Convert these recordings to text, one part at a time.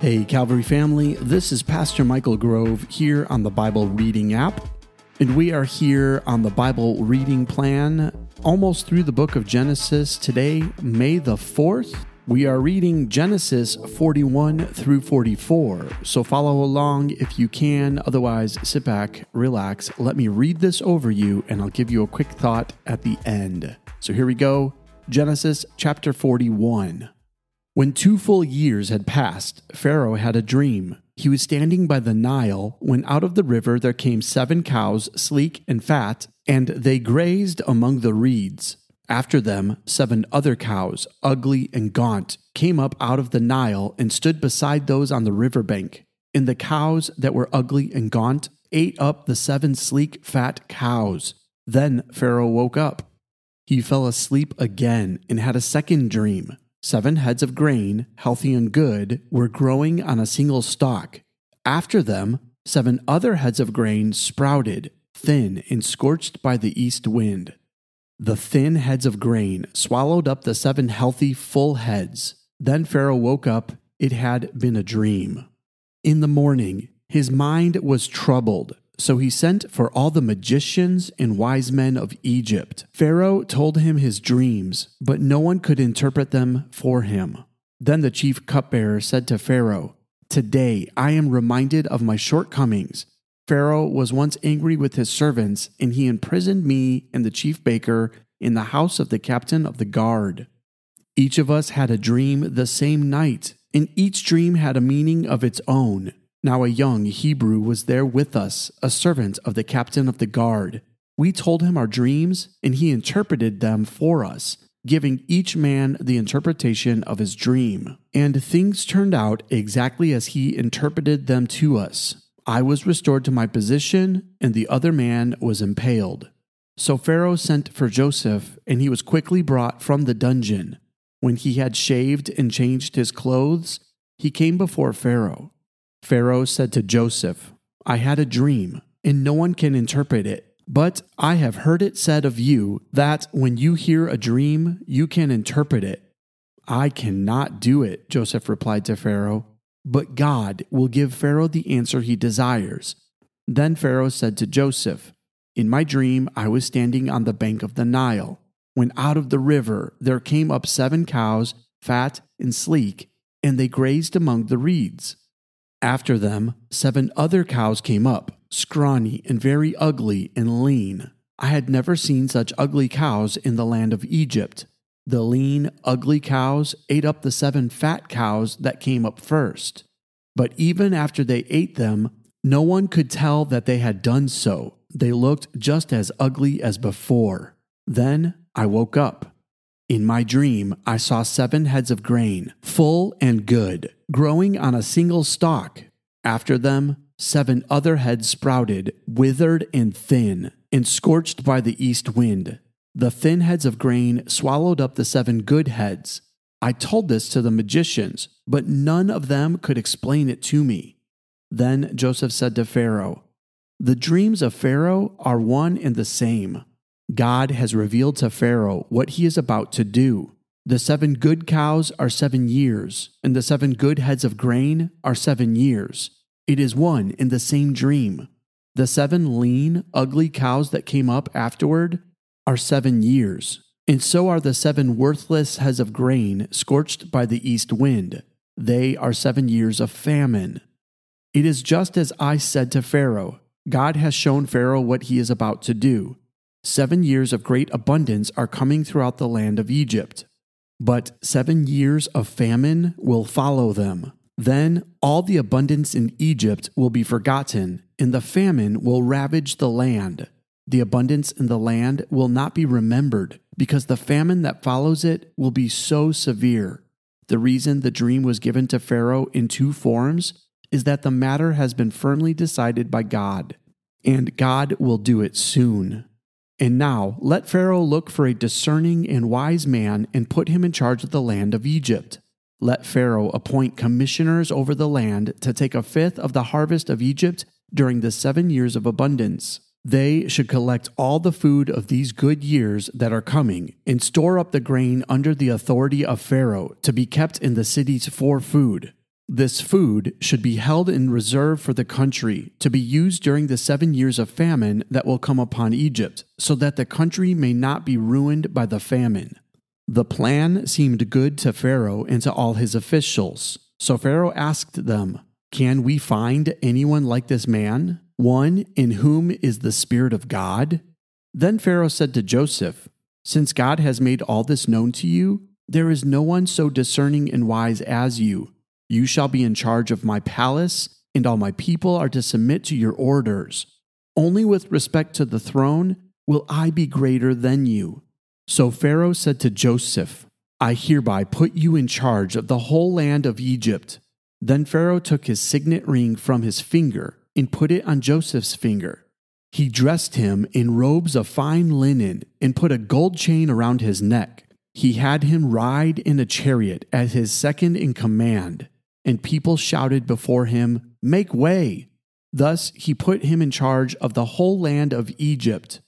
Hey, Calvary family, this is Pastor Michael Grove here on the Bible Reading app. And we are here on the Bible reading plan almost through the book of Genesis. Today, May the 4th, we are reading Genesis 41 through 44. So follow along if you can. Otherwise, sit back, relax, let me read this over you, and I'll give you a quick thought at the end. So here we go Genesis chapter 41. When two full years had passed, Pharaoh had a dream. He was standing by the Nile when out of the river there came seven cows, sleek and fat, and they grazed among the reeds. After them, seven other cows, ugly and gaunt, came up out of the Nile and stood beside those on the river bank. And the cows that were ugly and gaunt ate up the seven sleek, fat cows. Then Pharaoh woke up. He fell asleep again and had a second dream. Seven heads of grain, healthy and good, were growing on a single stalk. After them, seven other heads of grain sprouted, thin and scorched by the east wind. The thin heads of grain swallowed up the seven healthy, full heads. Then Pharaoh woke up. It had been a dream. In the morning, his mind was troubled so he sent for all the magicians and wise men of Egypt. Pharaoh told him his dreams, but no one could interpret them for him. Then the chief cupbearer said to Pharaoh, Today I am reminded of my shortcomings. Pharaoh was once angry with his servants, and he imprisoned me and the chief baker in the house of the captain of the guard. Each of us had a dream the same night, and each dream had a meaning of its own. Now a young Hebrew was there with us, a servant of the captain of the guard. We told him our dreams, and he interpreted them for us, giving each man the interpretation of his dream. And things turned out exactly as he interpreted them to us. I was restored to my position, and the other man was impaled. So Pharaoh sent for Joseph, and he was quickly brought from the dungeon. When he had shaved and changed his clothes, he came before Pharaoh. Pharaoh said to Joseph, I had a dream, and no one can interpret it. But I have heard it said of you that when you hear a dream, you can interpret it. I cannot do it, Joseph replied to Pharaoh. But God will give Pharaoh the answer he desires. Then Pharaoh said to Joseph, In my dream, I was standing on the bank of the Nile, when out of the river there came up seven cows, fat and sleek, and they grazed among the reeds. After them, seven other cows came up, scrawny and very ugly and lean. I had never seen such ugly cows in the land of Egypt. The lean, ugly cows ate up the seven fat cows that came up first. But even after they ate them, no one could tell that they had done so. They looked just as ugly as before. Then I woke up. In my dream, I saw seven heads of grain, full and good, growing on a single stalk. After them, seven other heads sprouted, withered and thin, and scorched by the east wind. The thin heads of grain swallowed up the seven good heads. I told this to the magicians, but none of them could explain it to me. Then Joseph said to Pharaoh, The dreams of Pharaoh are one and the same. God has revealed to Pharaoh what he is about to do. The seven good cows are seven years, and the seven good heads of grain are seven years. It is one in the same dream. The seven lean, ugly cows that came up afterward are seven years, and so are the seven worthless heads of grain scorched by the east wind. They are seven years of famine. It is just as I said to Pharaoh God has shown Pharaoh what he is about to do. Seven years of great abundance are coming throughout the land of Egypt. But seven years of famine will follow them. Then all the abundance in Egypt will be forgotten, and the famine will ravage the land. The abundance in the land will not be remembered, because the famine that follows it will be so severe. The reason the dream was given to Pharaoh in two forms is that the matter has been firmly decided by God, and God will do it soon. And now let Pharaoh look for a discerning and wise man and put him in charge of the land of Egypt. Let Pharaoh appoint commissioners over the land to take a fifth of the harvest of Egypt during the seven years of abundance. They should collect all the food of these good years that are coming and store up the grain under the authority of Pharaoh to be kept in the cities for food. This food should be held in reserve for the country to be used during the seven years of famine that will come upon Egypt, so that the country may not be ruined by the famine. The plan seemed good to Pharaoh and to all his officials. So Pharaoh asked them, Can we find anyone like this man, one in whom is the Spirit of God? Then Pharaoh said to Joseph, Since God has made all this known to you, there is no one so discerning and wise as you. You shall be in charge of my palace, and all my people are to submit to your orders. Only with respect to the throne will I be greater than you. So Pharaoh said to Joseph, I hereby put you in charge of the whole land of Egypt. Then Pharaoh took his signet ring from his finger and put it on Joseph's finger. He dressed him in robes of fine linen and put a gold chain around his neck. He had him ride in a chariot as his second in command and people shouted before him, Make way! Thus he put him in charge of the whole land of Egypt.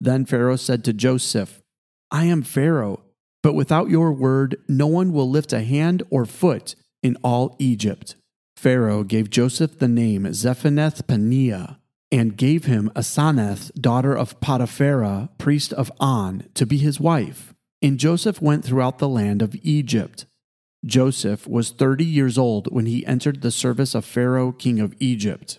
Then Pharaoh said to Joseph, I am Pharaoh, but without your word, no one will lift a hand or foot in all Egypt. Pharaoh gave Joseph the name Zaphenath Paneah and gave him Asenath, daughter of Potiphera, priest of On, to be his wife. And Joseph went throughout the land of Egypt. Joseph was 30 years old when he entered the service of Pharaoh, king of Egypt.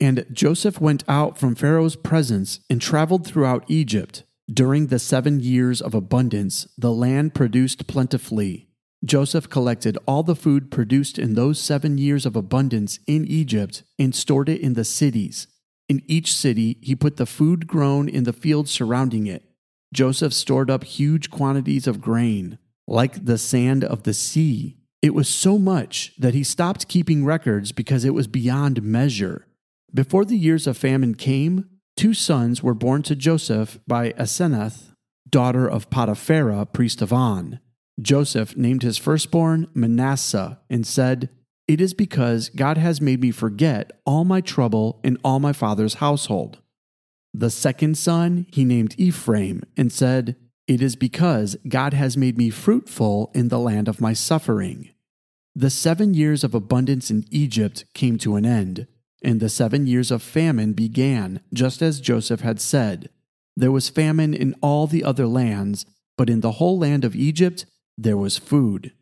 And Joseph went out from Pharaoh's presence and traveled throughout Egypt. During the seven years of abundance, the land produced plentifully. Joseph collected all the food produced in those seven years of abundance in Egypt and stored it in the cities. In each city, he put the food grown in the fields surrounding it. Joseph stored up huge quantities of grain like the sand of the sea. It was so much that he stopped keeping records because it was beyond measure. Before the years of famine came, two sons were born to Joseph by Asenath, daughter of Potiphera, priest of On. Joseph named his firstborn Manasseh and said, It is because God has made me forget all my trouble in all my father's household. The second son he named Ephraim and said, it is because God has made me fruitful in the land of my suffering. The seven years of abundance in Egypt came to an end, and the seven years of famine began, just as Joseph had said. There was famine in all the other lands, but in the whole land of Egypt there was food.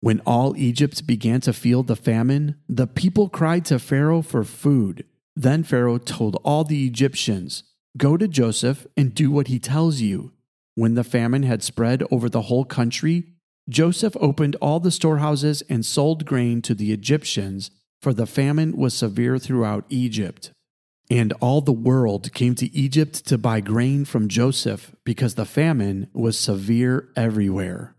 When all Egypt began to feel the famine, the people cried to Pharaoh for food. Then Pharaoh told all the Egyptians, Go to Joseph and do what he tells you. When the famine had spread over the whole country, Joseph opened all the storehouses and sold grain to the Egyptians, for the famine was severe throughout Egypt. And all the world came to Egypt to buy grain from Joseph because the famine was severe everywhere.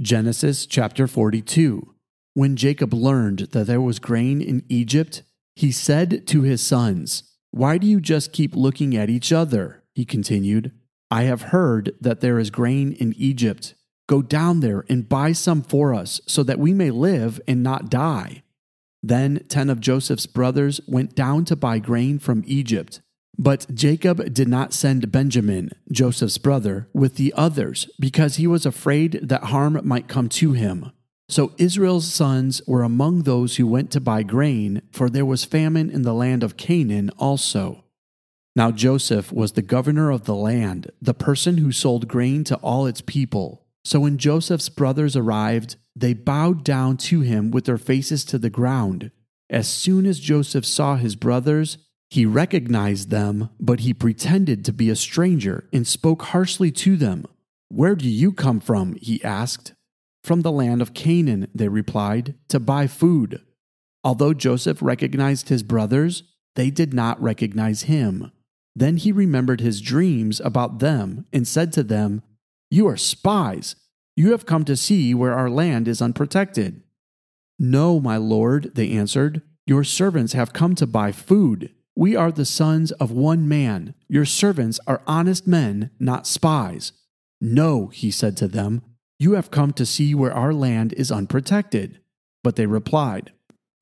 Genesis chapter 42. When Jacob learned that there was grain in Egypt, he said to his sons, Why do you just keep looking at each other? He continued. I have heard that there is grain in Egypt. Go down there and buy some for us, so that we may live and not die. Then ten of Joseph's brothers went down to buy grain from Egypt. But Jacob did not send Benjamin, Joseph's brother, with the others, because he was afraid that harm might come to him. So Israel's sons were among those who went to buy grain, for there was famine in the land of Canaan also. Now Joseph was the governor of the land, the person who sold grain to all its people. So when Joseph's brothers arrived, they bowed down to him with their faces to the ground. As soon as Joseph saw his brothers, he recognized them, but he pretended to be a stranger and spoke harshly to them. Where do you come from? he asked. From the land of Canaan, they replied, to buy food. Although Joseph recognized his brothers, they did not recognize him. Then he remembered his dreams about them and said to them, You are spies. You have come to see where our land is unprotected. No, my lord, they answered. Your servants have come to buy food. We are the sons of one man. Your servants are honest men, not spies. No, he said to them, you have come to see where our land is unprotected. But they replied,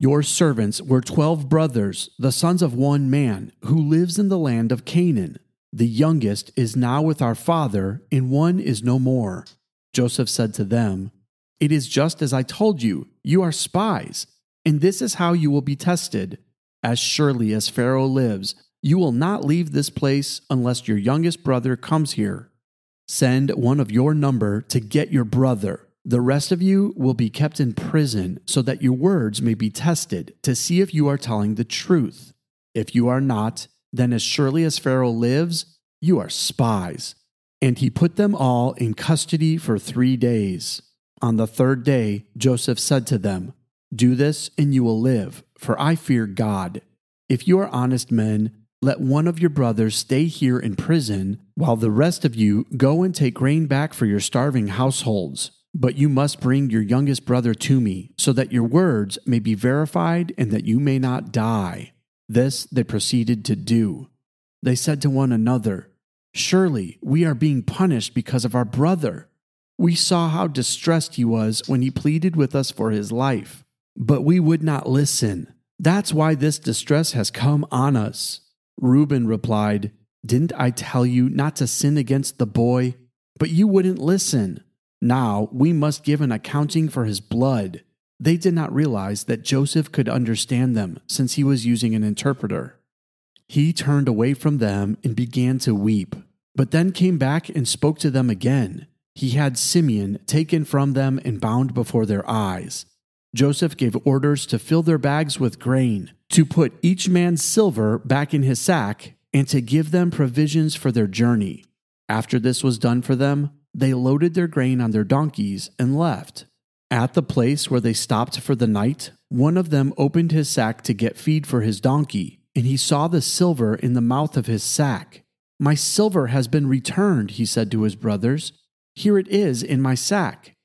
your servants were twelve brothers, the sons of one man, who lives in the land of Canaan. The youngest is now with our father, and one is no more. Joseph said to them, It is just as I told you, you are spies. And this is how you will be tested. As surely as Pharaoh lives, you will not leave this place unless your youngest brother comes here. Send one of your number to get your brother. The rest of you will be kept in prison so that your words may be tested to see if you are telling the truth. If you are not, then as surely as Pharaoh lives, you are spies. And he put them all in custody for three days. On the third day, Joseph said to them, Do this and you will live, for I fear God. If you are honest men, let one of your brothers stay here in prison, while the rest of you go and take grain back for your starving households. But you must bring your youngest brother to me, so that your words may be verified and that you may not die. This they proceeded to do. They said to one another, Surely we are being punished because of our brother. We saw how distressed he was when he pleaded with us for his life, but we would not listen. That's why this distress has come on us. Reuben replied, Didn't I tell you not to sin against the boy? But you wouldn't listen. Now we must give an accounting for his blood. They did not realize that Joseph could understand them since he was using an interpreter. He turned away from them and began to weep, but then came back and spoke to them again. He had Simeon taken from them and bound before their eyes. Joseph gave orders to fill their bags with grain, to put each man's silver back in his sack, and to give them provisions for their journey. After this was done for them, they loaded their grain on their donkeys and left. At the place where they stopped for the night, one of them opened his sack to get feed for his donkey and he saw the silver in the mouth of his sack. My silver has been returned, he said to his brothers. Here it is in my sack.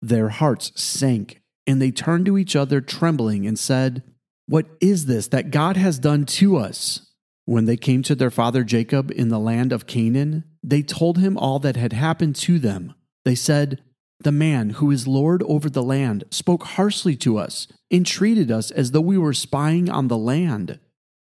Their hearts sank, and they turned to each other trembling and said, What is this that God has done to us? When they came to their father Jacob in the land of Canaan, they told him all that had happened to them. They said, The man who is Lord over the land spoke harshly to us, and treated us as though we were spying on the land.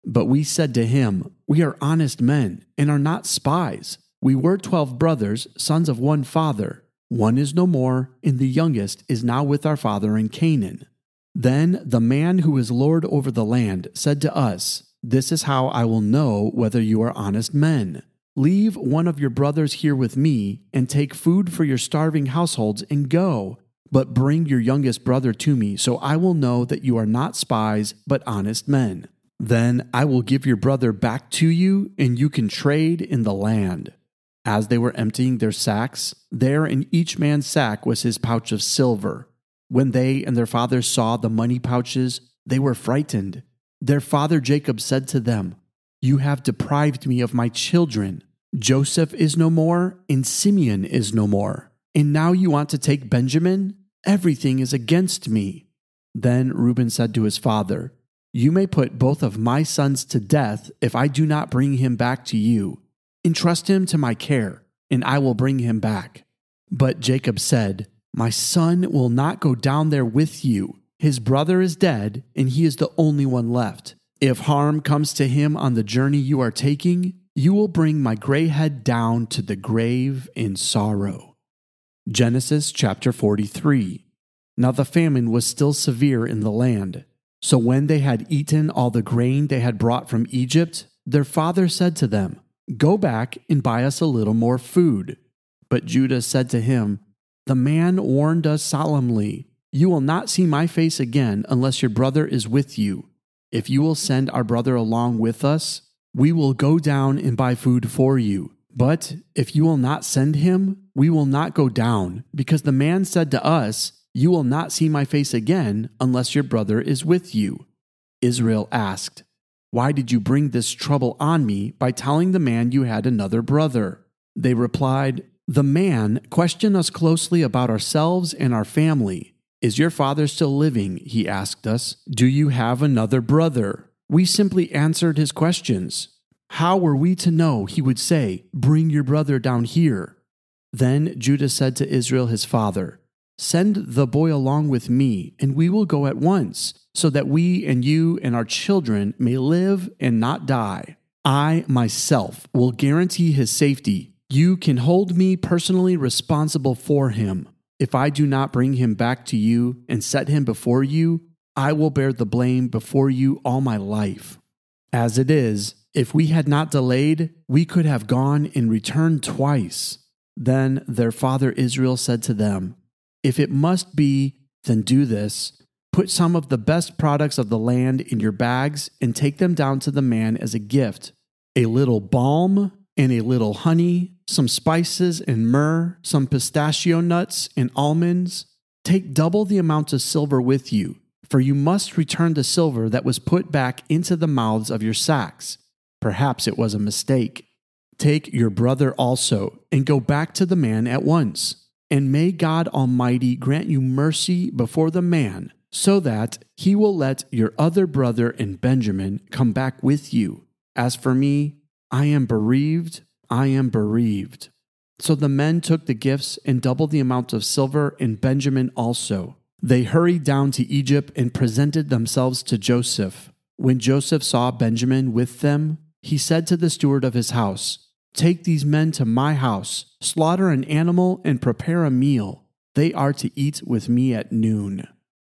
But we said to him, We are honest men and are not spies. We were twelve brothers, sons of one father. One is no more, and the youngest is now with our father in Canaan. Then the man who is Lord over the land said to us, This is how I will know whether you are honest men. Leave one of your brothers here with me, and take food for your starving households, and go. But bring your youngest brother to me, so I will know that you are not spies, but honest men. Then I will give your brother back to you, and you can trade in the land. As they were emptying their sacks, there in each man's sack was his pouch of silver. When they and their father saw the money pouches, they were frightened. Their father Jacob said to them, You have deprived me of my children. Joseph is no more, and Simeon is no more. And now you want to take Benjamin? Everything is against me. Then Reuben said to his father, you may put both of my sons to death if I do not bring him back to you. Entrust him to my care, and I will bring him back. But Jacob said, My son will not go down there with you. His brother is dead, and he is the only one left. If harm comes to him on the journey you are taking, you will bring my gray head down to the grave in sorrow. Genesis chapter 43. Now the famine was still severe in the land. So when they had eaten all the grain they had brought from Egypt, their father said to them, Go back and buy us a little more food. But Judah said to him, The man warned us solemnly, You will not see my face again unless your brother is with you. If you will send our brother along with us, we will go down and buy food for you. But if you will not send him, we will not go down, because the man said to us, you will not see my face again unless your brother is with you. Israel asked, Why did you bring this trouble on me by telling the man you had another brother? They replied, The man questioned us closely about ourselves and our family. Is your father still living? He asked us. Do you have another brother? We simply answered his questions. How were we to know he would say, Bring your brother down here? Then Judah said to Israel his father, Send the boy along with me, and we will go at once, so that we and you and our children may live and not die. I myself will guarantee his safety. You can hold me personally responsible for him. If I do not bring him back to you and set him before you, I will bear the blame before you all my life. As it is, if we had not delayed, we could have gone and returned twice. Then their father Israel said to them, If it must be, then do this. Put some of the best products of the land in your bags and take them down to the man as a gift a little balm and a little honey, some spices and myrrh, some pistachio nuts and almonds. Take double the amount of silver with you, for you must return the silver that was put back into the mouths of your sacks. Perhaps it was a mistake. Take your brother also, and go back to the man at once. And may God Almighty grant you mercy before the man, so that he will let your other brother and Benjamin come back with you. As for me, I am bereaved, I am bereaved. So the men took the gifts and doubled the amount of silver, and Benjamin also. They hurried down to Egypt and presented themselves to Joseph. When Joseph saw Benjamin with them, he said to the steward of his house, Take these men to my house, slaughter an animal, and prepare a meal. They are to eat with me at noon.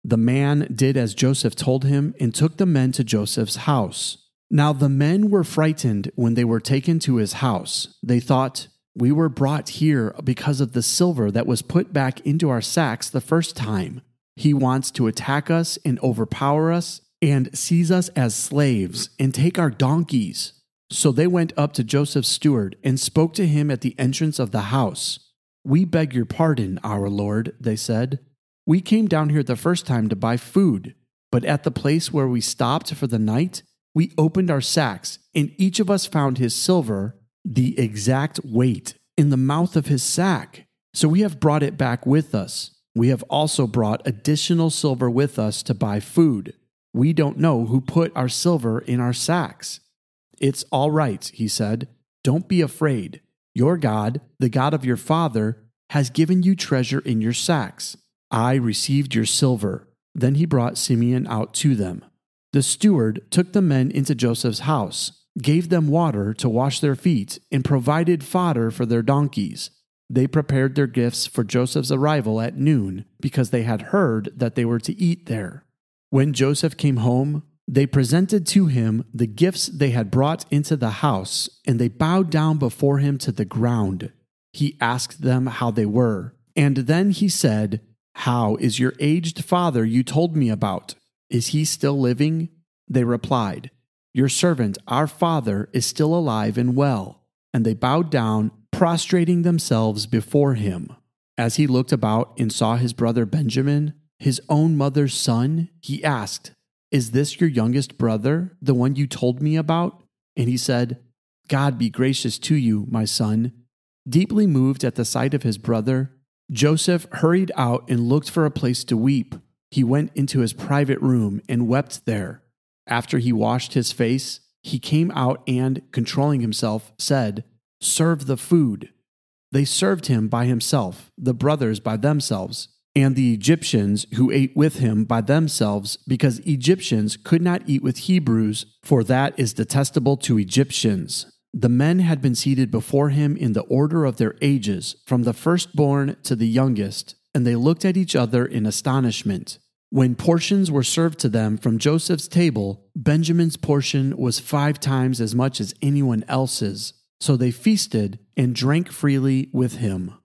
The man did as Joseph told him and took the men to Joseph's house. Now the men were frightened when they were taken to his house. They thought, We were brought here because of the silver that was put back into our sacks the first time. He wants to attack us and overpower us and seize us as slaves and take our donkeys. So they went up to Joseph's steward and spoke to him at the entrance of the house. We beg your pardon, our lord, they said. We came down here the first time to buy food, but at the place where we stopped for the night, we opened our sacks, and each of us found his silver, the exact weight, in the mouth of his sack. So we have brought it back with us. We have also brought additional silver with us to buy food. We don't know who put our silver in our sacks. It's all right, he said. Don't be afraid. Your God, the God of your father, has given you treasure in your sacks. I received your silver. Then he brought Simeon out to them. The steward took the men into Joseph's house, gave them water to wash their feet, and provided fodder for their donkeys. They prepared their gifts for Joseph's arrival at noon because they had heard that they were to eat there. When Joseph came home, they presented to him the gifts they had brought into the house, and they bowed down before him to the ground. He asked them how they were, and then he said, How is your aged father you told me about? Is he still living? They replied, Your servant, our father, is still alive and well. And they bowed down, prostrating themselves before him. As he looked about and saw his brother Benjamin, his own mother's son, he asked, is this your youngest brother, the one you told me about? And he said, God be gracious to you, my son. Deeply moved at the sight of his brother, Joseph hurried out and looked for a place to weep. He went into his private room and wept there. After he washed his face, he came out and, controlling himself, said, Serve the food. They served him by himself, the brothers by themselves and the Egyptians who ate with him by themselves, because Egyptians could not eat with Hebrews, for that is detestable to Egyptians. The men had been seated before him in the order of their ages, from the firstborn to the youngest, and they looked at each other in astonishment. When portions were served to them from Joseph's table, Benjamin's portion was five times as much as anyone else's. So they feasted and drank freely with him.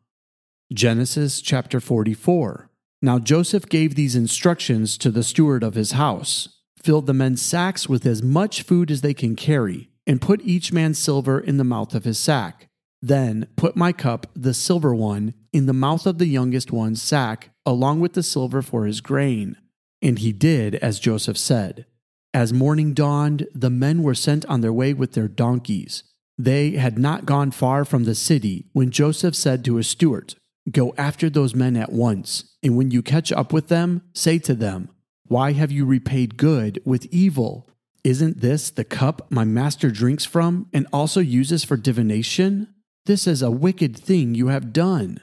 Genesis chapter 44. Now Joseph gave these instructions to the steward of his house Fill the men's sacks with as much food as they can carry, and put each man's silver in the mouth of his sack. Then put my cup, the silver one, in the mouth of the youngest one's sack, along with the silver for his grain. And he did as Joseph said. As morning dawned, the men were sent on their way with their donkeys. They had not gone far from the city when Joseph said to his steward, Go after those men at once, and when you catch up with them, say to them, Why have you repaid good with evil? Isn't this the cup my master drinks from and also uses for divination? This is a wicked thing you have done.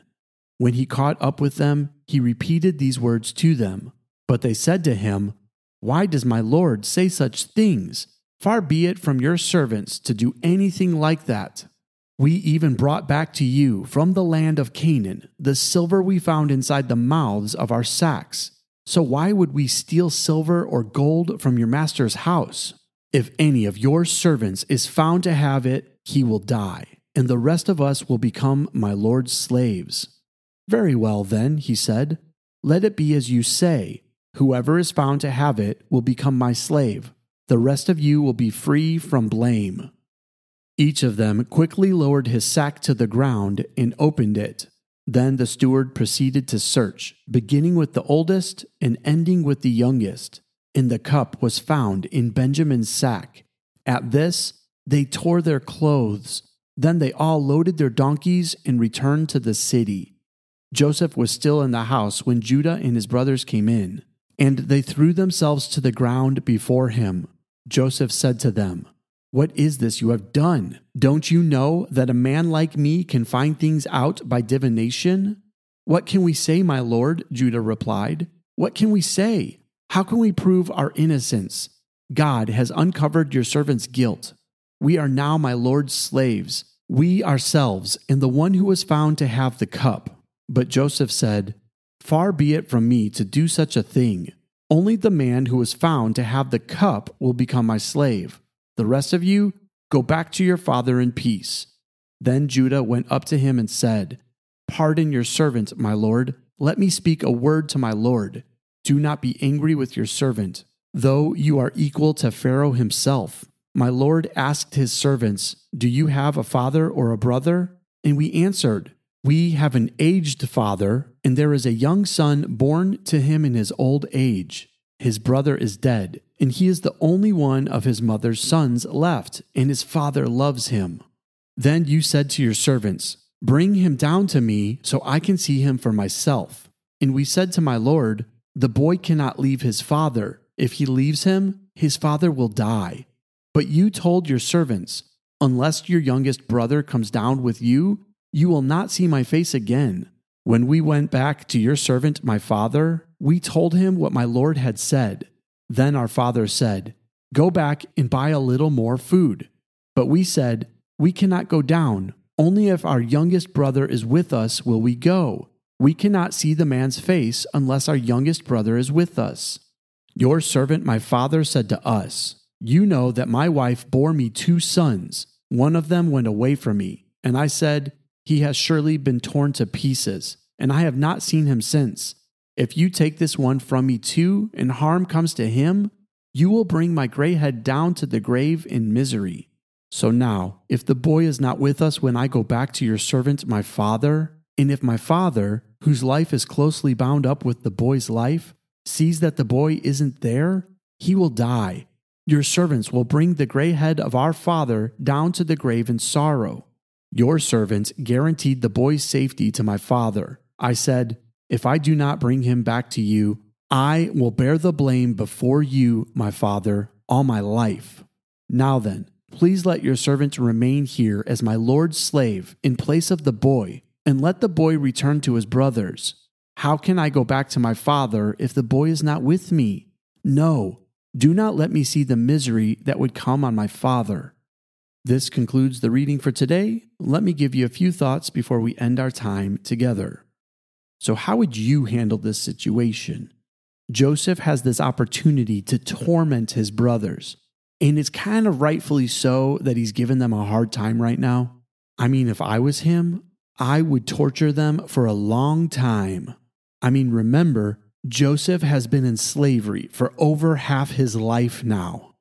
When he caught up with them, he repeated these words to them. But they said to him, Why does my Lord say such things? Far be it from your servants to do anything like that. We even brought back to you from the land of Canaan the silver we found inside the mouths of our sacks. So why would we steal silver or gold from your master's house? If any of your servants is found to have it, he will die, and the rest of us will become my lord's slaves. Very well, then, he said, let it be as you say. Whoever is found to have it will become my slave. The rest of you will be free from blame. Each of them quickly lowered his sack to the ground and opened it. Then the steward proceeded to search, beginning with the oldest and ending with the youngest. And the cup was found in Benjamin's sack. At this, they tore their clothes. Then they all loaded their donkeys and returned to the city. Joseph was still in the house when Judah and his brothers came in, and they threw themselves to the ground before him. Joseph said to them, what is this you have done? Don't you know that a man like me can find things out by divination? What can we say, my lord? Judah replied. What can we say? How can we prove our innocence? God has uncovered your servant's guilt. We are now my lord's slaves, we ourselves, and the one who was found to have the cup. But Joseph said, Far be it from me to do such a thing. Only the man who is found to have the cup will become my slave. The rest of you, go back to your father in peace. Then Judah went up to him and said, Pardon your servant, my lord. Let me speak a word to my lord. Do not be angry with your servant, though you are equal to Pharaoh himself. My lord asked his servants, Do you have a father or a brother? And we answered, We have an aged father, and there is a young son born to him in his old age. His brother is dead, and he is the only one of his mother's sons left, and his father loves him. Then you said to your servants, Bring him down to me, so I can see him for myself. And we said to my Lord, The boy cannot leave his father. If he leaves him, his father will die. But you told your servants, Unless your youngest brother comes down with you, you will not see my face again. When we went back to your servant, my father, we told him what my Lord had said. Then our father said, Go back and buy a little more food. But we said, We cannot go down. Only if our youngest brother is with us will we go. We cannot see the man's face unless our youngest brother is with us. Your servant, my father, said to us, You know that my wife bore me two sons. One of them went away from me. And I said, he has surely been torn to pieces, and I have not seen him since. If you take this one from me too, and harm comes to him, you will bring my gray head down to the grave in misery. So now, if the boy is not with us when I go back to your servant, my father, and if my father, whose life is closely bound up with the boy's life, sees that the boy isn't there, he will die. Your servants will bring the gray head of our father down to the grave in sorrow. Your servants guaranteed the boy's safety to my father. I said, If I do not bring him back to you, I will bear the blame before you, my father, all my life. Now then, please let your servant remain here as my lord's slave in place of the boy, and let the boy return to his brothers. How can I go back to my father if the boy is not with me? No, do not let me see the misery that would come on my father. This concludes the reading for today. Let me give you a few thoughts before we end our time together. So, how would you handle this situation? Joseph has this opportunity to torment his brothers, and it's kind of rightfully so that he's given them a hard time right now. I mean, if I was him, I would torture them for a long time. I mean, remember, Joseph has been in slavery for over half his life now.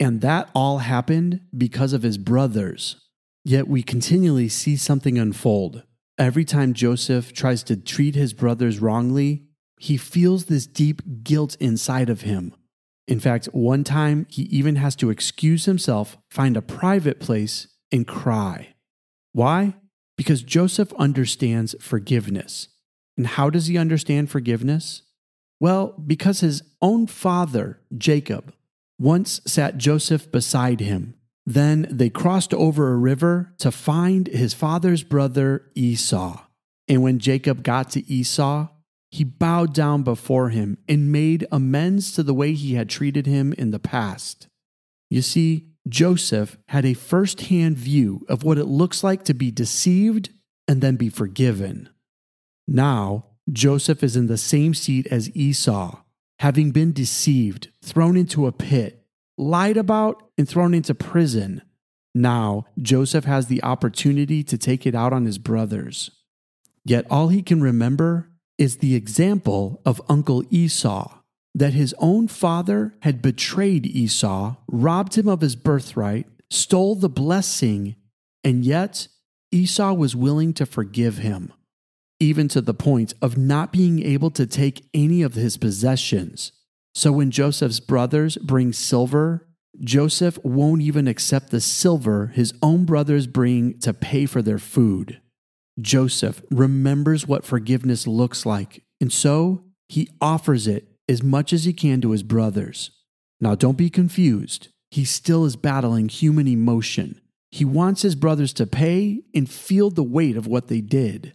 And that all happened because of his brothers. Yet we continually see something unfold. Every time Joseph tries to treat his brothers wrongly, he feels this deep guilt inside of him. In fact, one time he even has to excuse himself, find a private place, and cry. Why? Because Joseph understands forgiveness. And how does he understand forgiveness? Well, because his own father, Jacob, once sat Joseph beside him. Then they crossed over a river to find his father's brother Esau. And when Jacob got to Esau, he bowed down before him and made amends to the way he had treated him in the past. You see, Joseph had a first hand view of what it looks like to be deceived and then be forgiven. Now, Joseph is in the same seat as Esau having been deceived, thrown into a pit, lied about, and thrown into prison. Now, Joseph has the opportunity to take it out on his brothers. Yet all he can remember is the example of Uncle Esau, that his own father had betrayed Esau, robbed him of his birthright, stole the blessing, and yet Esau was willing to forgive him, even to the point of not being able to take any of his possessions. So when Joseph's brothers bring silver, Joseph won't even accept the silver his own brothers bring to pay for their food. Joseph remembers what forgiveness looks like, and so he offers it as much as he can to his brothers. Now, don't be confused. He still is battling human emotion. He wants his brothers to pay and feel the weight of what they did.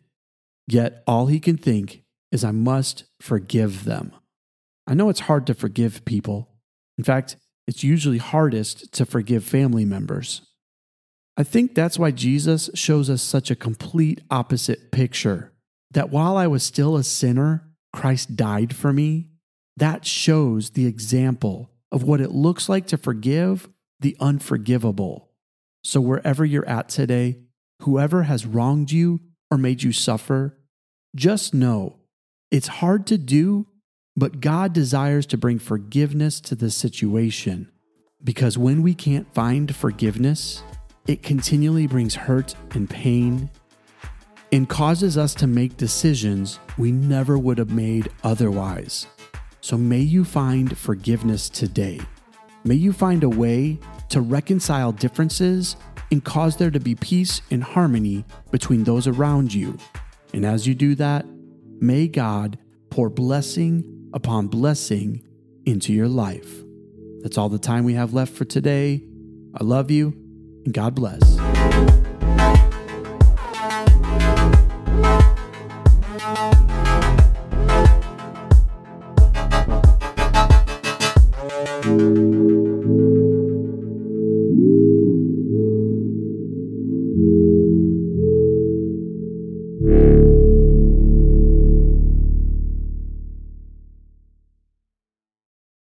Yet, all he can think is, I must forgive them. I know it's hard to forgive people. In fact, it's usually hardest to forgive family members. I think that's why Jesus shows us such a complete opposite picture that while I was still a sinner, Christ died for me. That shows the example of what it looks like to forgive the unforgivable. So, wherever you're at today, whoever has wronged you or made you suffer, just know it's hard to do, but God desires to bring forgiveness to the situation. Because when we can't find forgiveness, it continually brings hurt and pain and causes us to make decisions we never would have made otherwise. So may you find forgiveness today. May you find a way to reconcile differences and cause there to be peace and harmony between those around you. And as you do that, may God pour blessing upon blessing into your life. That's all the time we have left for today. I love you and God bless.